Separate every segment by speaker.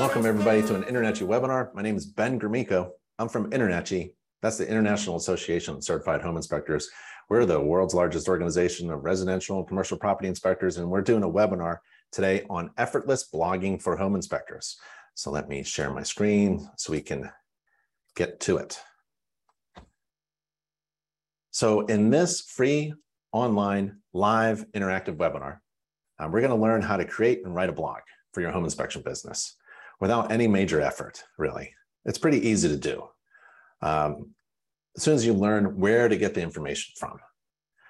Speaker 1: Welcome everybody to an InterNACHI webinar. My name is Ben Gromicko. I'm from InterNACHI. That's the International Association of Certified Home Inspectors. We're the world's largest organization of residential and commercial property inspectors, and we're doing a webinar today on effortless blogging for home inspectors. So let me share my screen so we can get to it. So in this free online live interactive webinar, um, we're going to learn how to create and write a blog for your home inspection business without any major effort, really. It's pretty easy to do. Um, as soon as you learn where to get the information from.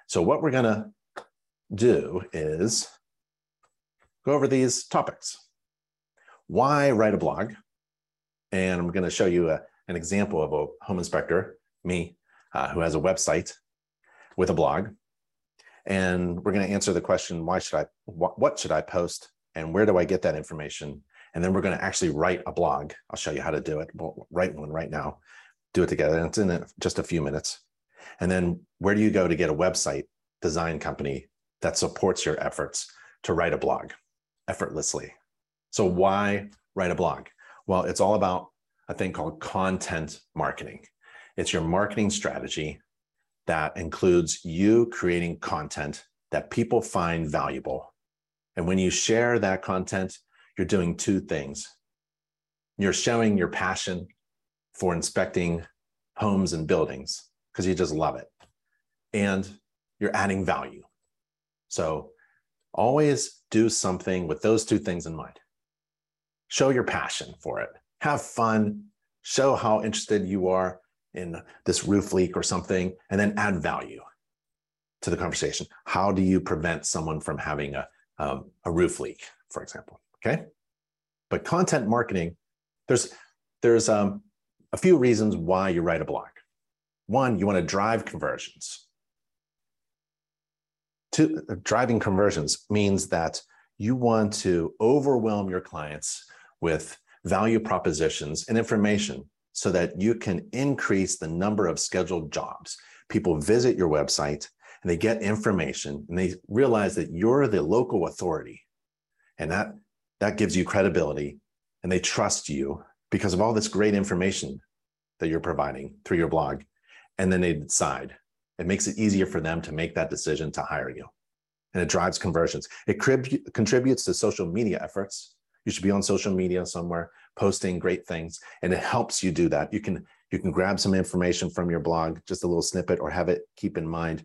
Speaker 1: So what we're going to do is go over these topics. Why write a blog? And I'm going to show you a, an example of a home inspector, me, uh, who has a website with a blog. And we're going to answer the question, why should I, what, what should I post and where do I get that information? And then we're going to actually write a blog. I'll show you how to do it. We'll write one right now, do it together. And it's in just a few minutes. And then where do you go to get a website design company that supports your efforts to write a blog effortlessly? So why write a blog? Well, it's all about a thing called content marketing. It's your marketing strategy that includes you creating content that people find valuable. And when you share that content, you're doing two things. You're showing your passion for inspecting homes and buildings because you just love it. And you're adding value. So always do something with those two things in mind. Show your passion for it. Have fun. Show how interested you are in this roof leak or something, and then add value to the conversation. How do you prevent someone from having a, um, a roof leak, for example? Okay. But content marketing, there's there's um, a few reasons why you write a blog. One, you want to drive conversions. Two, driving conversions means that you want to overwhelm your clients with value propositions and information so that you can increase the number of scheduled jobs. People visit your website and they get information and they realize that you're the local authority. And that that gives you credibility and they trust you because of all this great information that you're providing through your blog. And then they decide. It makes it easier for them to make that decision to hire you. And it drives conversions. It contributes to social media efforts. You should be on social media somewhere posting great things and it helps you do that. You can you can grab some information from your blog, just a little snippet or have it keep in mind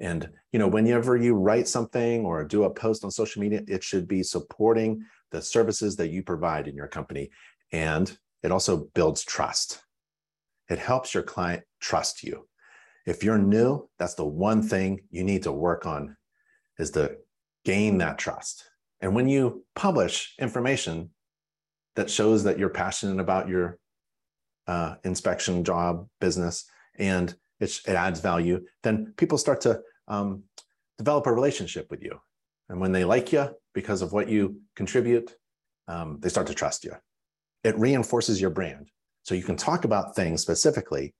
Speaker 1: and you know, whenever you write something or do a post on social media, it should be supporting the services that you provide in your company. And it also builds trust. It helps your client trust you. If you're new, that's the one thing you need to work on is to gain that trust. And when you publish information that shows that you're passionate about your uh, inspection job business and it, it adds value, then people start to um, develop a relationship with you. And when they like you because of what you contribute, um, they start to trust you. It reinforces your brand. So you can talk about things specifically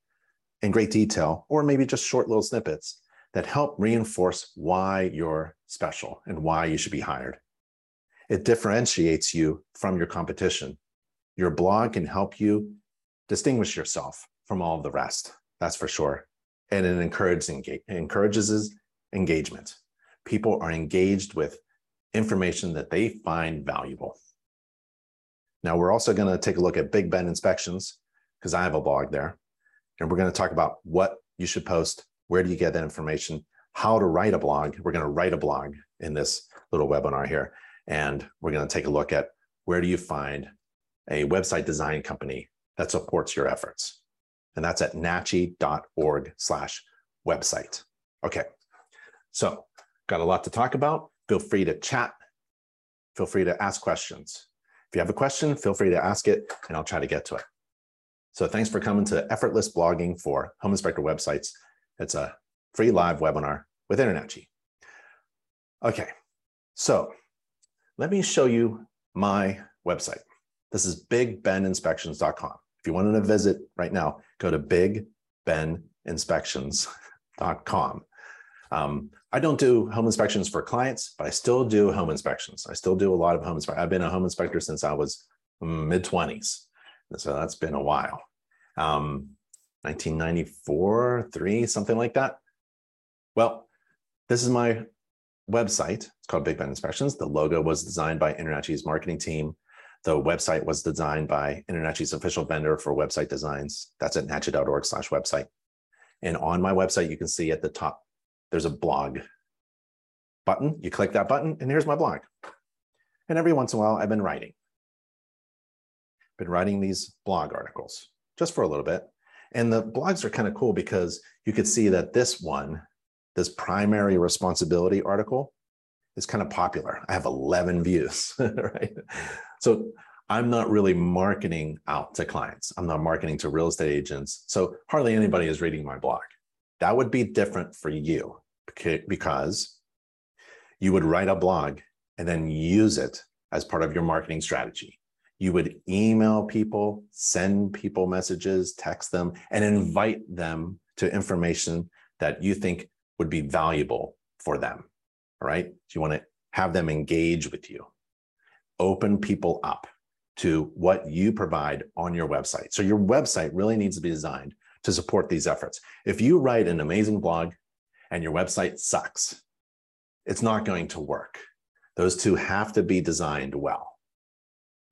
Speaker 1: in great detail, or maybe just short little snippets that help reinforce why you're special and why you should be hired. It differentiates you from your competition. Your blog can help you distinguish yourself from all the rest. That's for sure. And it encourages, encourages engagement. People are engaged with information that they find valuable. Now, we're also going to take a look at Big Ben inspections because I have a blog there. And we're going to talk about what you should post, where do you get that information, how to write a blog. We're going to write a blog in this little webinar here. And we're going to take a look at where do you find a website design company that supports your efforts. And that's at nachi.org slash website. Okay, so, got a lot to talk about. Feel free to chat. Feel free to ask questions. If you have a question, feel free to ask it and I'll try to get to it. So, thanks for coming to Effortless Blogging for Home Inspector Websites. It's a free live webinar with InterNACHI. Okay, so let me show you my website. This is bigbeninspections.com. If you wanted to visit right now, go to bigbeninspections.com. Um, I don't do home inspections for clients, but I still do home inspections. I still do a lot of home inspections. I've been a home inspector since I was mid 20s. So that's been a while. Um, 1994, three, something like that. Well, this is my website. It's called Big Ben Inspections. The logo was designed by InterNACHI's marketing team. The website was designed by InterNACHI's official vendor for website designs. That's at nachi.org slash website. And on my website, you can see at the top, there's a blog button. You click that button, and here's my blog. And every once in a while, I've been writing. Been writing these blog articles just for a little bit. And the blogs are kind of cool because you could see that this one, this primary responsibility article, is kind of popular. I have 11 views, right? So I'm not really marketing out to clients. I'm not marketing to real estate agents. So hardly anybody is reading my blog. That would be different for you because you would write a blog and then use it as part of your marketing strategy. You would email people, send people messages, text them, and invite them to information that you think would be valuable for them. All right. You want to have them engage with you, open people up to what you provide on your website. So, your website really needs to be designed to support these efforts. If you write an amazing blog and your website sucks, it's not going to work. Those two have to be designed well.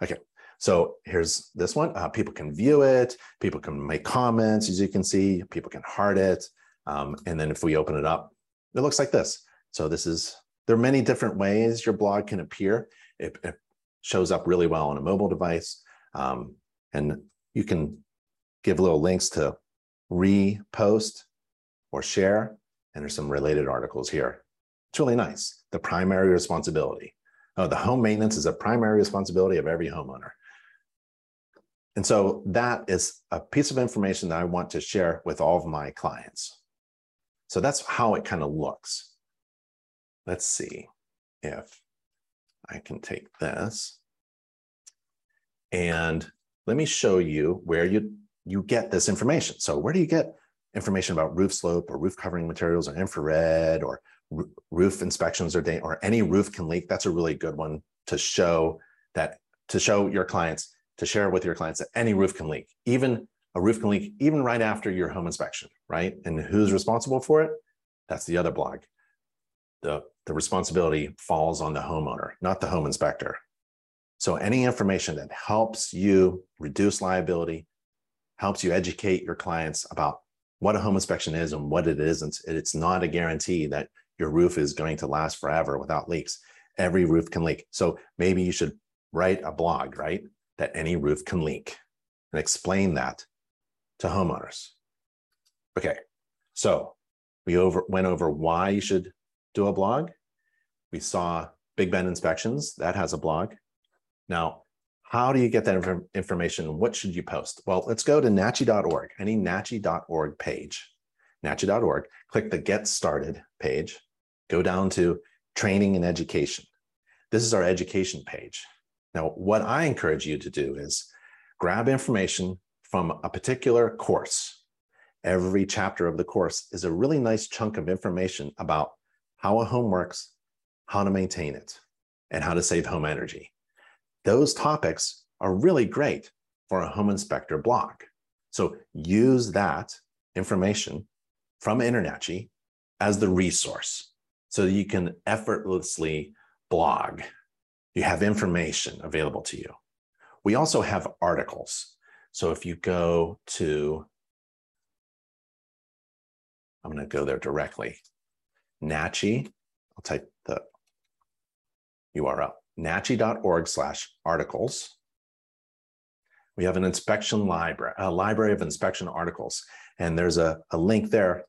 Speaker 1: Okay, so here's this one. Uh, people can view it, people can make comments, as you can see, people can heart it. Um, and then if we open it up, it looks like this. So this is, there are many different ways your blog can appear. It, it shows up really well on a mobile device. Um, and you can give little links to repost or share. And there's some related articles here. It's really nice. The primary responsibility. Oh, the home maintenance is a primary responsibility of every homeowner. And so that is a piece of information that I want to share with all of my clients. So that's how it kind of looks. Let's see if I can take this. And let me show you where you, you get this information. So where do you get information about roof slope or roof covering materials or infrared or roof inspections or, or any roof can leak, that's a really good one to show that to show your clients to share with your clients that any roof can leak, even a roof can leak even right after your home inspection, right? And who's responsible for it? That's the other blog. The, the responsibility falls on the homeowner, not the home inspector. So any information that helps you reduce liability, helps you educate your clients about what a home inspection is and what it isn't. It's not a guarantee that your roof is going to last forever without leaks. Every roof can leak. So maybe you should write a blog, right? That any roof can leak and explain that to homeowners. Okay, so we over, went over why you should do a blog. We saw Big Ben Inspections, that has a blog. Now, how do you get that inf information? What should you post? Well, let's go to nachi.org, any nachi.org page, nachi.org, click the Get Started page, go down to training and education. This is our education page. Now, what I encourage you to do is grab information from a particular course. Every chapter of the course is a really nice chunk of information about how a home works, how to maintain it, and how to save home energy. Those topics are really great for a home inspector blog. So use that information from InterNACHI as the resource so you can effortlessly blog. You have information available to you. We also have articles. So if you go to, I'm going to go there directly, NACHI, I'll type the URL, nachi.org slash articles. We have an inspection library, a library of inspection articles, and there's a, a link there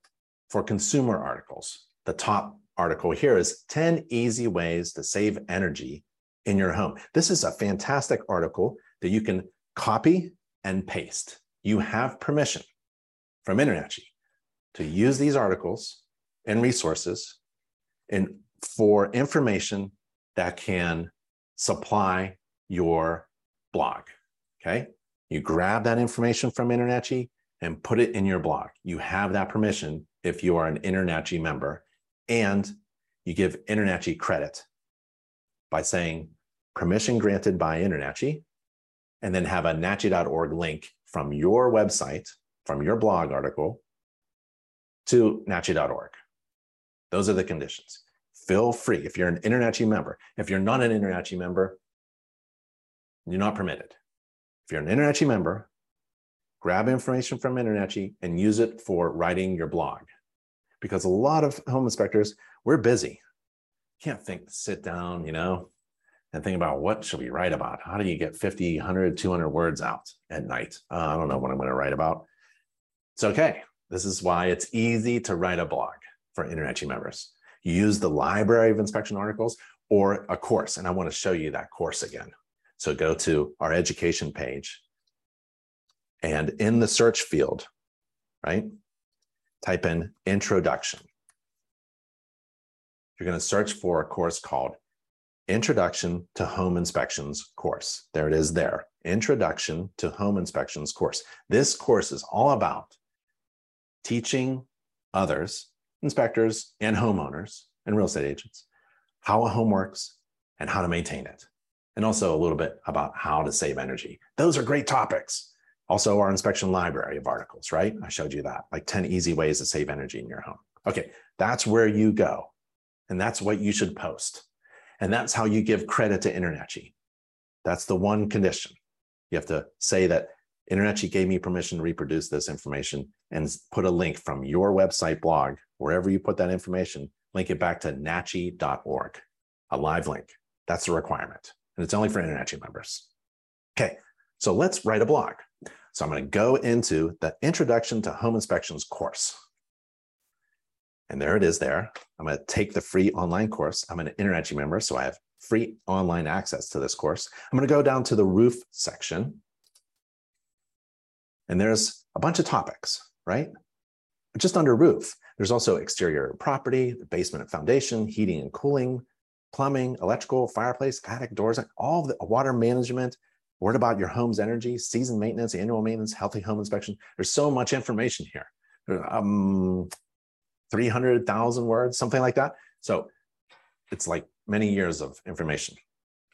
Speaker 1: for consumer articles. The top article here is 10 easy ways to save energy in your home. This is a fantastic article that you can copy and paste. You have permission from InterNACHI to use these articles and resources in, for information that can supply your blog. Okay. You grab that information from InterNACHI and put it in your blog. You have that permission if you are an InterNACHI member and you give InterNACHI credit by saying permission granted by InterNACHI and then have a nachi.org link from your website, from your blog article to nachi.org. Those are the conditions. Feel free. If you're an InterNACHI member, if you're not an InterNACHI member, you're not permitted. If you're an InterNACHI member, grab information from InterNACHI and use it for writing your blog. Because a lot of home inspectors, we're busy. Can't think, sit down, you know, and think about what should we write about? How do you get 50, 100, 200 words out at night? Uh, I don't know what I'm going to write about. It's okay. This is why it's easy to write a blog for InterNACHI members. Use the library of inspection articles or a course. And I want to show you that course again. So go to our education page and in the search field, right, type in introduction. You're going to search for a course called Introduction to Home Inspections course. There it is there. Introduction to Home Inspections course. This course is all about teaching others, inspectors and homeowners and real estate agents, how a home works and how to maintain it. And also a little bit about how to save energy. Those are great topics. Also, our inspection library of articles, right? I showed you that, like 10 easy ways to save energy in your home. Okay, that's where you go. And that's what you should post. And that's how you give credit to InterNACHI. That's the one condition. You have to say that InterNACHI gave me permission to reproduce this information and put a link from your website blog, wherever you put that information, link it back to nachi.org, a live link. That's the requirement. And it's only for InterNACHI members. Okay, so let's write a blog. So I'm going to go into the Introduction to Home Inspections course. And there it is there. I'm going to take the free online course. I'm an InterNACHI member, so I have free online access to this course. I'm going to go down to the roof section. And there's a bunch of topics, right? Just under roof. There's also exterior property, the basement and foundation, heating and cooling, plumbing, electrical, fireplace, attic, doors, all the water management, word about your home's energy, season maintenance, annual maintenance, healthy home inspection. There's so much information here. Um, 300,000 words, something like that. So it's like many years of information.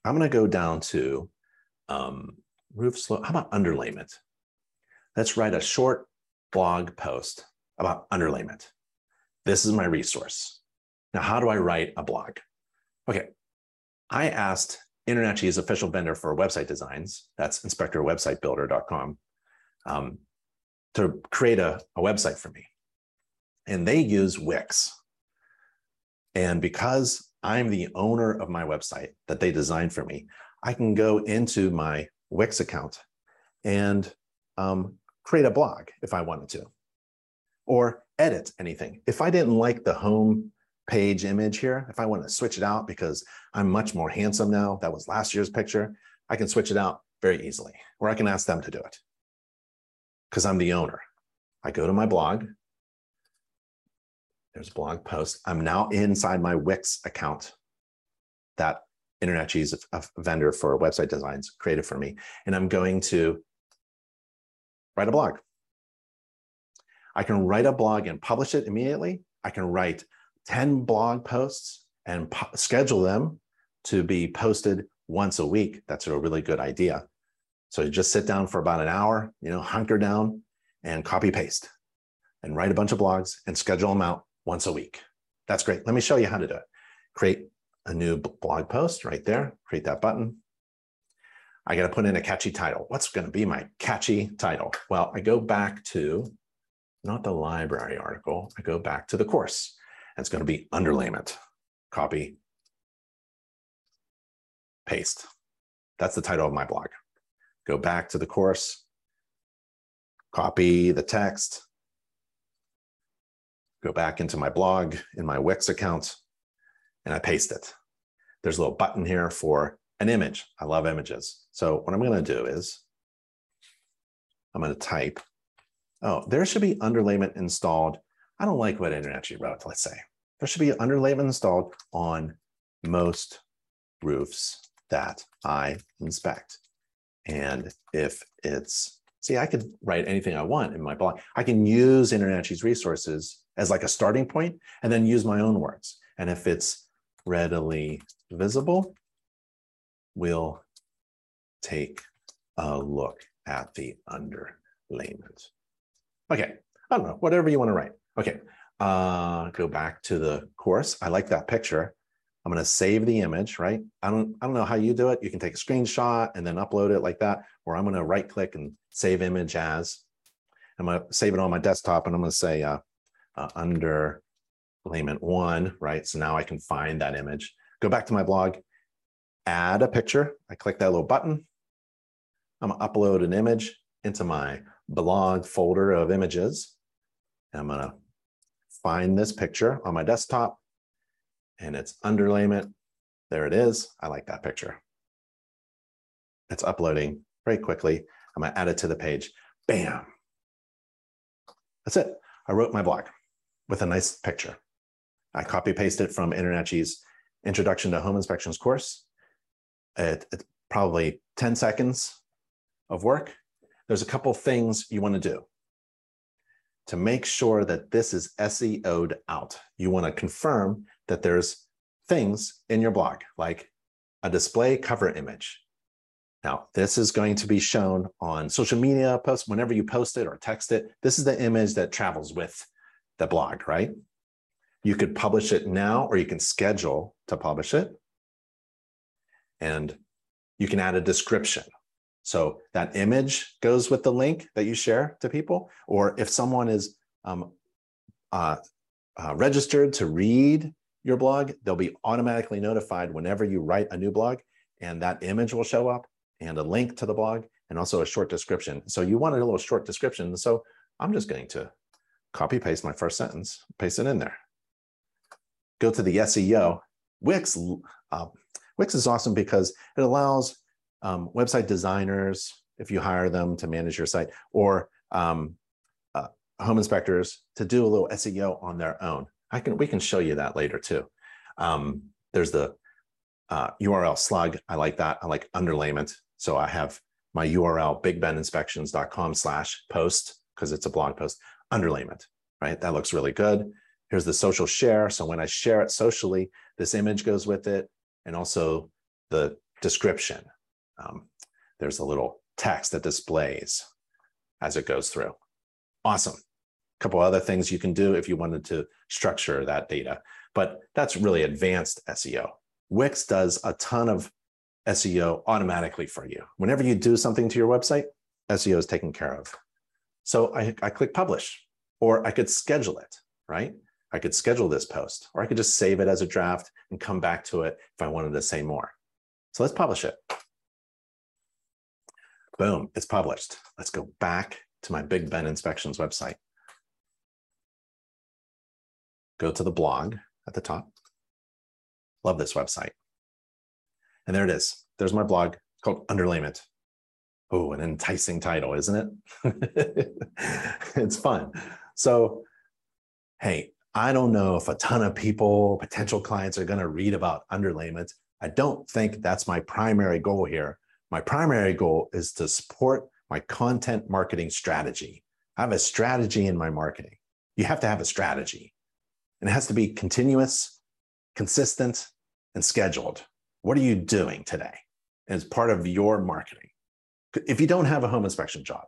Speaker 1: I'm going to go down to um, roof slope. How about underlayment? Let's write a short blog post about underlayment. This is my resource. Now, how do I write a blog? Okay, I asked InterNACHI's official vendor for website designs, that's inspectorwebsitebuilder.com, um, to create a, a website for me and they use Wix. And because I'm the owner of my website that they designed for me, I can go into my Wix account and um, create a blog if I wanted to, or edit anything. If I didn't like the home page image here, if I want to switch it out because I'm much more handsome now, that was last year's picture, I can switch it out very easily, or I can ask them to do it because I'm the owner. I go to my blog, there's a blog post. I'm now inside my Wix account that InterNACHI's a, a vendor for website designs created for me. And I'm going to write a blog. I can write a blog and publish it immediately. I can write 10 blog posts and schedule them to be posted once a week. That's a really good idea. So you just sit down for about an hour, you know, hunker down and copy paste and write a bunch of blogs and schedule them out once a week. That's great. Let me show you how to do it. Create a new blog post right there, create that button. I got to put in a catchy title. What's going to be my catchy title? Well, I go back to not the library article, I go back to the course. And It's going to be underlayment. Copy, paste. That's the title of my blog. Go back to the course, copy the text, go back into my blog in my Wix account, and I paste it. There's a little button here for an image. I love images. So what I'm going to do is I'm going to type, oh, there should be underlayment installed. I don't like what InterNACHI wrote, let's say. There should be underlayment installed on most roofs that I inspect. And if it's, see, I could write anything I want in my blog. I can use InterNACHI's resources as like a starting point and then use my own words. And if it's readily visible, we'll take a look at the underlayment. Okay, I don't know, whatever you want to write. Okay, uh, go back to the course. I like that picture. I'm going to save the image, right? I don't, I don't know how you do it. You can take a screenshot and then upload it like that, or I'm going to right click and save image as. I'm going to save it on my desktop and I'm going to say uh, uh, under layment one, right? So now I can find that image. Go back to my blog, add a picture. I click that little button. I'm going to upload an image into my blog folder of images. I'm going to find this picture on my desktop and it's underlayment. There it is. I like that picture. It's uploading very quickly. I'm going to add it to the page. Bam. That's it. I wrote my blog with a nice picture. I copy pasted from InterNACHI's Introduction to Home Inspections course. It, it's probably 10 seconds of work. There's a couple things you want to do to make sure that this is SEO'd out. You want to confirm that there's things in your blog, like a display cover image. Now, this is going to be shown on social media posts whenever you post it or text it. This is the image that travels with the blog, right? You could publish it now or you can schedule to publish it. And you can add a description. So that image goes with the link that you share to people. Or if someone is um, uh, uh, registered to read your blog, they'll be automatically notified whenever you write a new blog, and that image will show up and a link to the blog and also a short description. So you wanted a little short description. So I'm just going to copy paste my first sentence, paste it in there. Go to the SEO. Wix, uh, Wix is awesome because it allows um, website designers, if you hire them to manage your site, or um, uh, home inspectors to do a little SEO on their own. I can we can show you that later too. Um, there's the uh, URL slug. I like that. I like underlayment. So I have my URL bigbeninspections.com slash post because it's a blog post underlayment, right? That looks really good. Here's the social share. So when I share it socially, this image goes with it and also the description. Um, there's a little text that displays as it goes through. Awesome A couple other things you can do if you wanted to structure that data. But that's really advanced SEO. Wix does a ton of SEO automatically for you. Whenever you do something to your website, SEO is taken care of. So I, I click publish, or I could schedule it, right? I could schedule this post, or I could just save it as a draft and come back to it if I wanted to say more. So let's publish it. Boom, it's published. Let's go back to my Big Ben Inspections website go to the blog at the top. Love this website. And there it is. There's my blog called Underlayment. Oh, an enticing title, isn't it? it's fun. So, hey, I don't know if a ton of people, potential clients, are going to read about underlayment. I don't think that's my primary goal here. My primary goal is to support my content marketing strategy. I have a strategy in my marketing. You have to have a strategy. And it has to be continuous, consistent, and scheduled. What are you doing today as part of your marketing? If you don't have a home inspection job,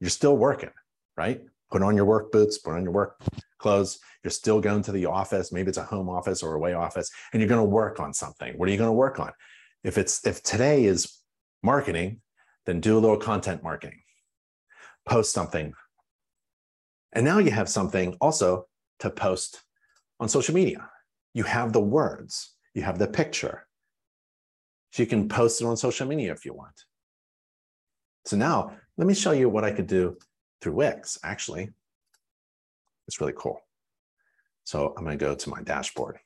Speaker 1: you're still working, right? Put on your work boots, put on your work clothes. You're still going to the office. Maybe it's a home office or a way office, and you're going to work on something. What are you going to work on? If it's if today is marketing, then do a little content marketing. Post something. And now you have something also to post on social media. You have the words, you have the picture. So you can post it on social media if you want. So now let me show you what I could do through Wix, actually. It's really cool. So I'm going to go to my dashboard.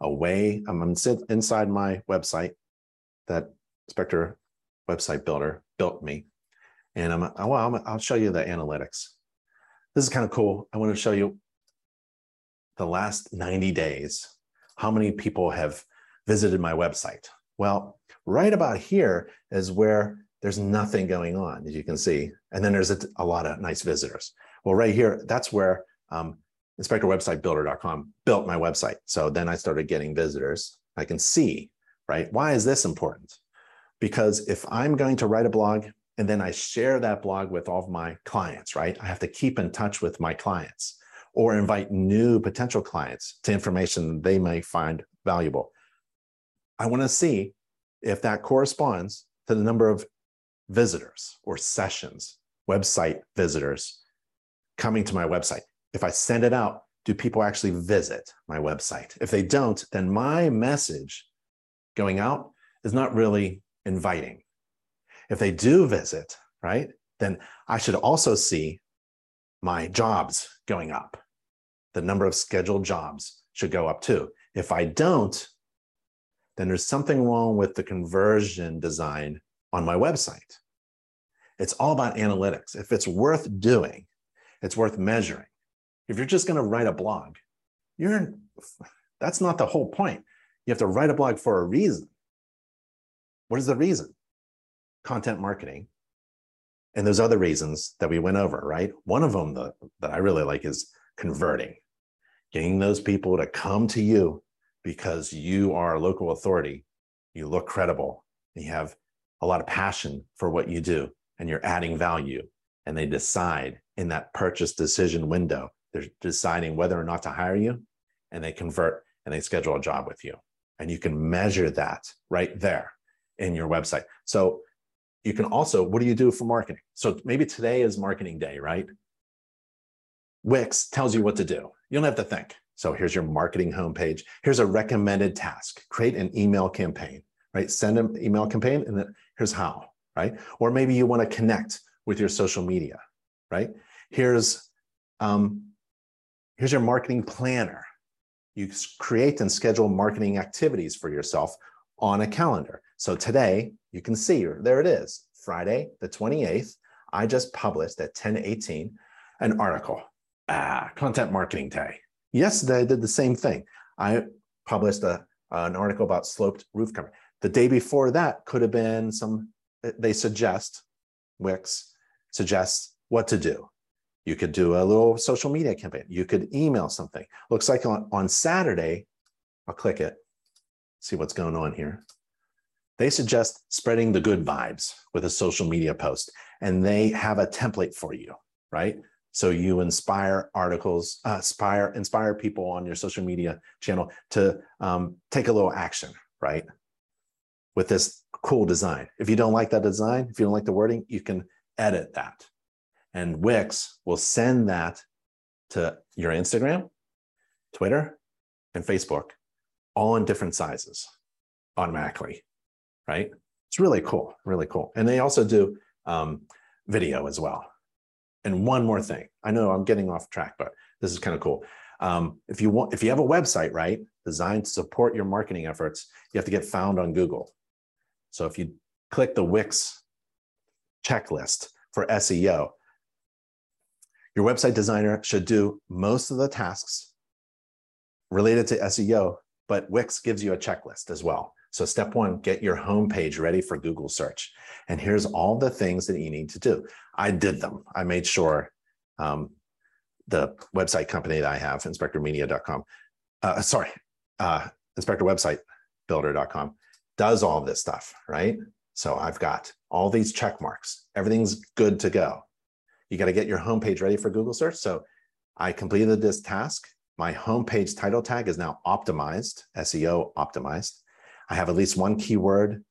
Speaker 1: Away, I'm inside my website that Inspector Website Builder built me. And I'm, well, I'll show you the analytics. This is kind of cool. I want to show you the last 90 days, how many people have visited my website? Well, right about here is where there's nothing going on, as you can see. And then there's a, a lot of nice visitors. Well, right here, that's where um, inspectorwebsitebuilder.com built my website. So then I started getting visitors. I can see, right? Why is this important? Because if I'm going to write a blog and then I share that blog with all of my clients, right? I have to keep in touch with my clients or invite new potential clients to information they may find valuable. I want to see if that corresponds to the number of visitors or sessions, website visitors coming to my website. If I send it out, do people actually visit my website? If they don't, then my message going out is not really inviting. If they do visit, right, then I should also see my jobs going up. The number of scheduled jobs should go up too. If I don't, then there's something wrong with the conversion design on my website. It's all about analytics. If it's worth doing, it's worth measuring. If you're just going to write a blog, you're that's not the whole point. You have to write a blog for a reason. What is the reason? Content marketing. And those other reasons that we went over, right? One of them that, that I really like is converting, getting those people to come to you because you are a local authority, you look credible, you have a lot of passion for what you do, and you're adding value. And they decide in that purchase decision window, they're deciding whether or not to hire you, and they convert and they schedule a job with you. And you can measure that right there in your website. So you can also, what do you do for marketing? So maybe today is marketing day, right? Wix tells you what to do. You don't have to think. So here's your marketing homepage. Here's a recommended task. Create an email campaign, right? Send an email campaign and then here's how, right? Or maybe you want to connect with your social media, right? Here's um, here's your marketing planner. You create and schedule marketing activities for yourself on a calendar. So today you can see there it is, Friday the 28th. I just published at 10:18 an article, ah, content marketing day. Yesterday I did the same thing. I published a, an article about sloped roof cover. The day before that could have been some. They suggest Wix suggests what to do. You could do a little social media campaign. You could email something. Looks like on, on Saturday, I'll click it, see what's going on here. They suggest spreading the good vibes with a social media post, and they have a template for you, right? So you inspire articles, uh, inspire inspire people on your social media channel to um, take a little action, right? With this cool design. If you don't like that design, if you don't like the wording, you can edit that. And Wix will send that to your Instagram, Twitter, and Facebook, all in different sizes automatically, right? It's really cool, really cool. And they also do um, video as well. And one more thing, I know I'm getting off track, but this is kind of cool. Um, if you want, if you have a website, right, designed to support your marketing efforts, you have to get found on Google. So if you click the Wix checklist for SEO, your website designer should do most of the tasks related to SEO, but Wix gives you a checklist as well. So step one, get your homepage ready for Google search. And here's all the things that you need to do. I did them. I made sure um, the website company that I have, inspectormedia.com, uh, sorry, uh, inspectorwebsitebuilder.com, does all this stuff, right? So I've got all these check marks. Everything's good to go. You got to get your homepage ready for Google search. So I completed this task. My homepage title tag is now optimized, SEO optimized. I have at least one keyword.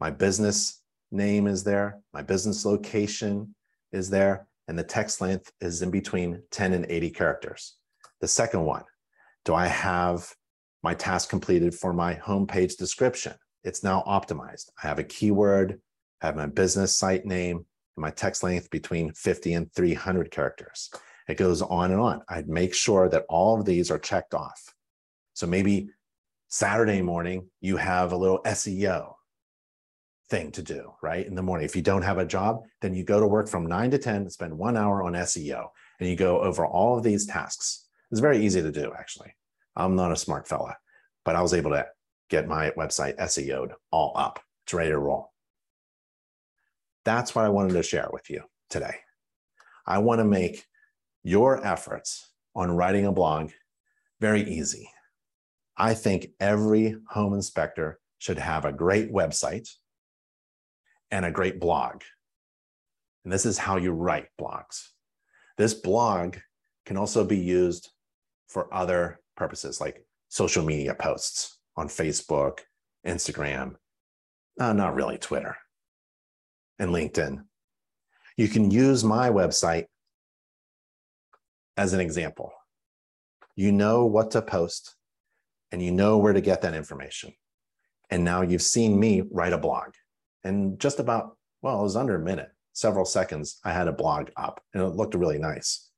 Speaker 1: My business name is there. My business location is there. And the text length is in between 10 and 80 characters. The second one, do I have my task completed for my homepage description? It's now optimized. I have a keyword, I have my business site name, and my text length between 50 and 300 characters. It goes on and on. I'd make sure that all of these are checked off. So maybe Saturday morning, you have a little SEO thing to do, right? In the morning. If you don't have a job, then you go to work from nine to 10, spend one hour on SEO, and you go over all of these tasks. It's very easy to do, actually. I'm not a smart fella, but I was able to get my website SEO'd all up. It's ready to roll. That's what I wanted to share with you today. I want to make your efforts on writing a blog very easy. I think every home inspector should have a great website and a great blog. And this is how you write blogs. This blog can also be used for other purposes like social media posts on Facebook, Instagram, uh, not really Twitter, and LinkedIn. You can use my website as an example. You know what to post and you know where to get that information. And now you've seen me write a blog. And just about, well, it was under a minute, several seconds, I had a blog up and it looked really nice.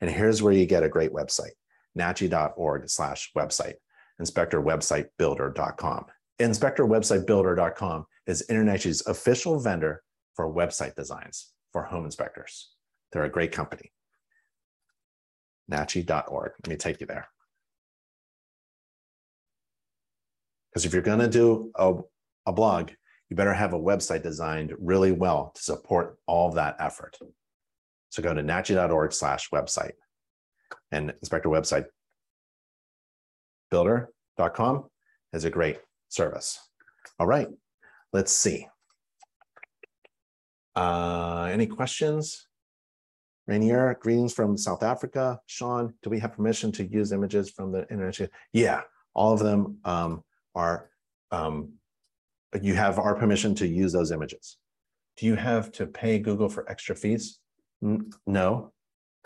Speaker 1: And here's where you get a great website, nachi.org slash website, inspectorwebsitebuilder.com. Inspectorwebsitebuilder.com is InterNACHI's official vendor for website designs for home inspectors. They're a great company. NACHI.org. Let me take you there. Because if you're going to do a, a blog, you better have a website designed really well to support all that effort. So go to nachi.org slash website and inspector website builder.com is a great service. All right, let's see. Uh, any questions? Rainier, greetings from South Africa. Sean, do we have permission to use images from the internet? Yeah, all of them um, are, um, you have our permission to use those images. Do you have to pay Google for extra fees? No,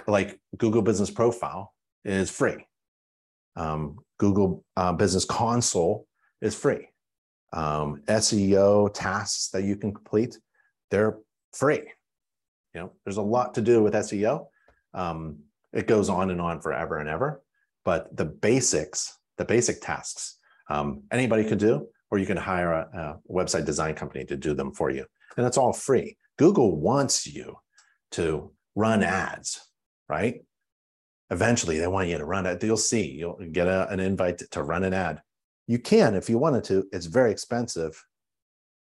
Speaker 1: like Google Business Profile is free. Um, Google uh, Business Console is free. Um, SEO tasks that you can complete, they're free. You know, there's a lot to do with SEO. Um, it goes on and on forever and ever, but the basics, the basic tasks, um, anybody could do, or you can hire a, a website design company to do them for you. And it's all free. Google wants you to run ads, right? Eventually, they want you to run it. You'll see, you'll get a, an invite to run an ad. You can if you wanted to. It's very expensive.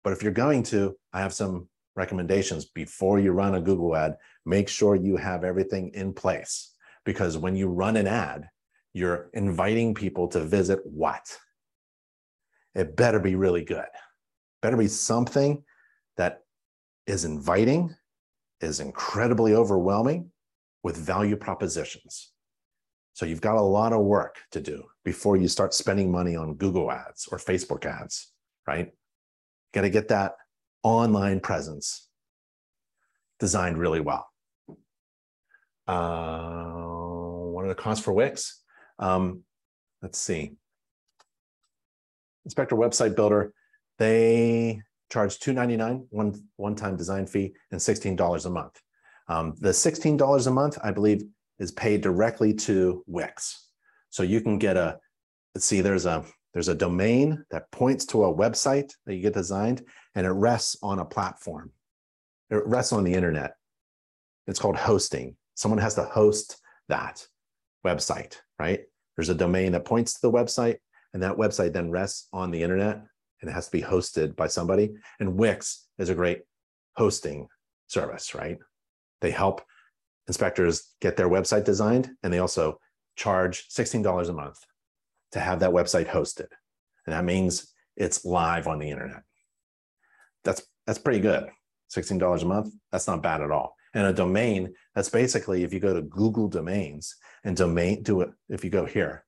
Speaker 1: But if you're going to, I have some recommendations before you run a Google ad. Make sure you have everything in place because when you run an ad, you're inviting people to visit what? It better be really good. Better be something that is inviting, is incredibly overwhelming with value propositions. So you've got a lot of work to do before you start spending money on Google ads or Facebook ads, right? Got to get that online presence designed really well. Uh, what are the costs for Wix? Um, let's see. Inspector Website Builder, they charge $299, one, one-time design fee, and $16 a month. Um, the $16 a month, I believe, is paid directly to Wix. So you can get a, let's see, there's a there's a domain that points to a website that you get designed, and it rests on a platform. It rests on the internet. It's called hosting. Someone has to host that website, right? There's a domain that points to the website, and that website then rests on the internet and it has to be hosted by somebody. And Wix is a great hosting service, right? They help inspectors get their website designed, and they also charge $16 a month to have that website hosted. And that means it's live on the internet. That's that's pretty good. $16 a month, that's not bad at all. And a domain, that's basically if you go to Google domains and domain, do it, if you go here,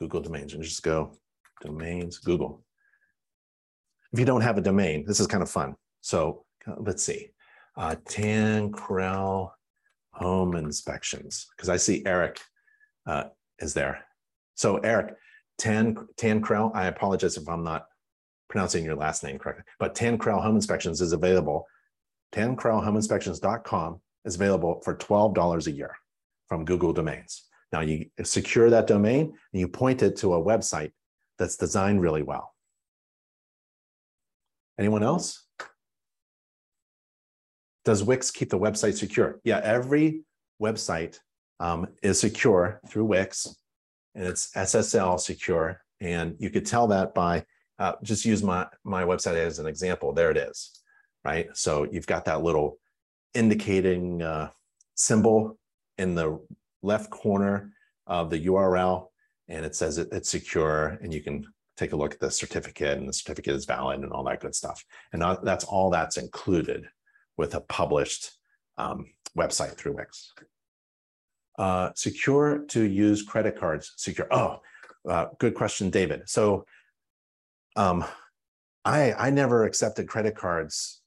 Speaker 1: Google domains, and just go domains, Google. If you don't have a domain, this is kind of fun. So let's see, uh, Tankrell home inspections, because I see Eric uh, is there. So Eric, Tan Tankrell, I apologize if I'm not pronouncing your last name correctly, but Tankrell Home Inspections is available. TankrellHomeInspections.com is available for $12 a year from Google Domains. Now you secure that domain and you point it to a website that's designed really well. Anyone else? Does Wix keep the website secure? Yeah, every website um, is secure through Wix and it's SSL secure. And you could tell that by uh, just use my, my website as an example. There it is, right? So you've got that little indicating uh, symbol in the left corner of the URL, and it says it, it's secure, and you can take a look at the certificate and the certificate is valid and all that good stuff. And that's all that's included with a published um, website through Wix. Uh, secure to use credit cards, secure. Oh, uh, good question, David. So um, I, I never accepted credit cards.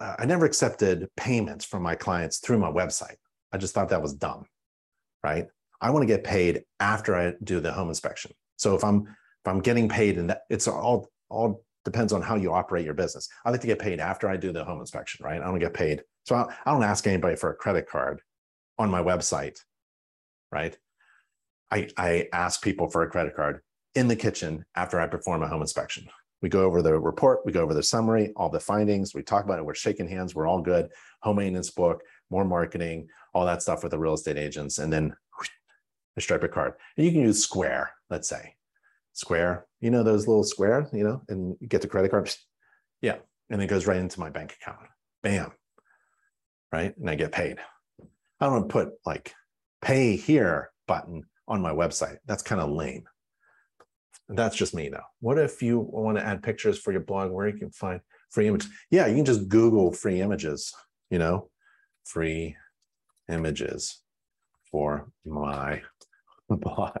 Speaker 1: Uh, I never accepted payments from my clients through my website. I just thought that was dumb, right? I want to get paid after I do the home inspection. So if I'm if I'm getting paid and it's all all depends on how you operate your business. I like to get paid after I do the home inspection, right? I don't get paid. So I, I don't ask anybody for a credit card on my website, right? I, I ask people for a credit card in the kitchen after I perform a home inspection. We go over the report, we go over the summary, all the findings, we talk about it, we're shaking hands, we're all good. Home maintenance book, more marketing, all that stuff with the real estate agents, and then whoosh, I stripe a card. And you can use Square, let's say. Square, you know those little square, you know, and you get the credit card. Yeah. And it goes right into my bank account. Bam. Right. And I get paid. I don't want to put like pay here button on my website. That's kind of lame. That's just me though. What if you want to add pictures for your blog where you can find free images? Yeah, you can just Google free images, you know, free images for my blog.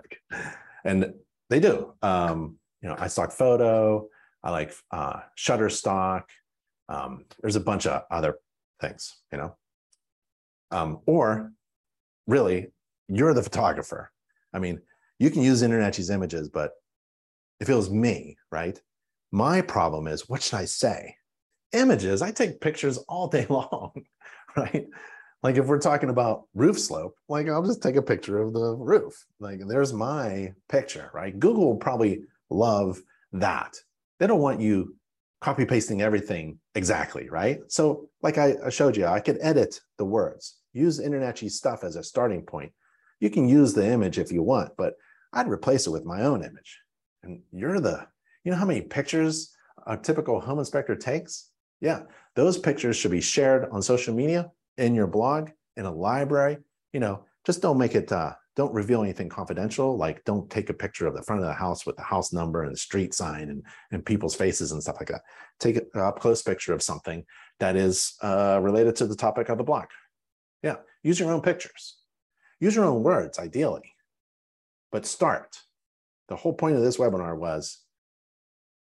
Speaker 1: And they do. Um, you know, iStock photo, I like uh, Shutterstock. Um, there's a bunch of other things, you know. Um, or really, you're the photographer. I mean, you can use InterNACHI's images, but if it was me, right? My problem is, what should I say? Images, I take pictures all day long, right? Like if we're talking about roof slope, like I'll just take a picture of the roof. Like there's my picture, right? Google will probably love that. They don't want you copy pasting everything exactly, right? So like I showed you, I could edit the words, use InterNACHI stuff as a starting point. You can use the image if you want, but I'd replace it with my own image. And you're the, you know how many pictures a typical home inspector takes? Yeah, those pictures should be shared on social media in your blog, in a library, you know, just don't make it, uh, don't reveal anything confidential. Like don't take a picture of the front of the house with the house number and the street sign and, and people's faces and stuff like that. Take a up close picture of something that is uh, related to the topic of the blog. Yeah, use your own pictures. Use your own words, ideally, but start. The whole point of this webinar was,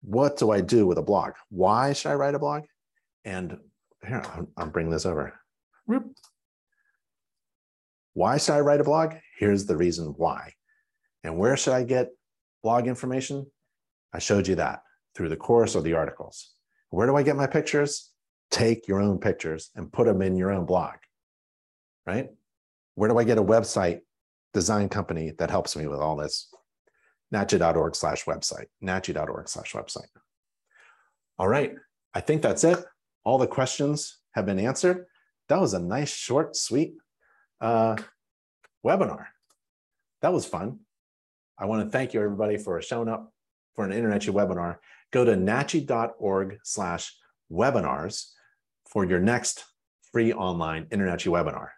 Speaker 1: what do I do with a blog? Why should I write a blog? And here, i am I'll bring this over. Why should I write a blog? Here's the reason why. And where should I get blog information? I showed you that through the course or the articles. Where do I get my pictures? Take your own pictures and put them in your own blog, right? Where do I get a website design company that helps me with all this? nachi.org slash website, nachi.org slash website. All right, I think that's it. All the questions have been answered that was a nice, short, sweet uh, webinar. That was fun. I want to thank you, everybody, for showing up for an InterNACHI webinar. Go to nachi.org slash webinars for your next free online InterNACHI webinar.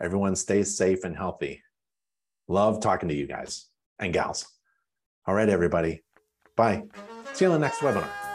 Speaker 1: Everyone stay safe and healthy. Love talking to you guys and gals. All right, everybody. Bye. See you on the next webinar.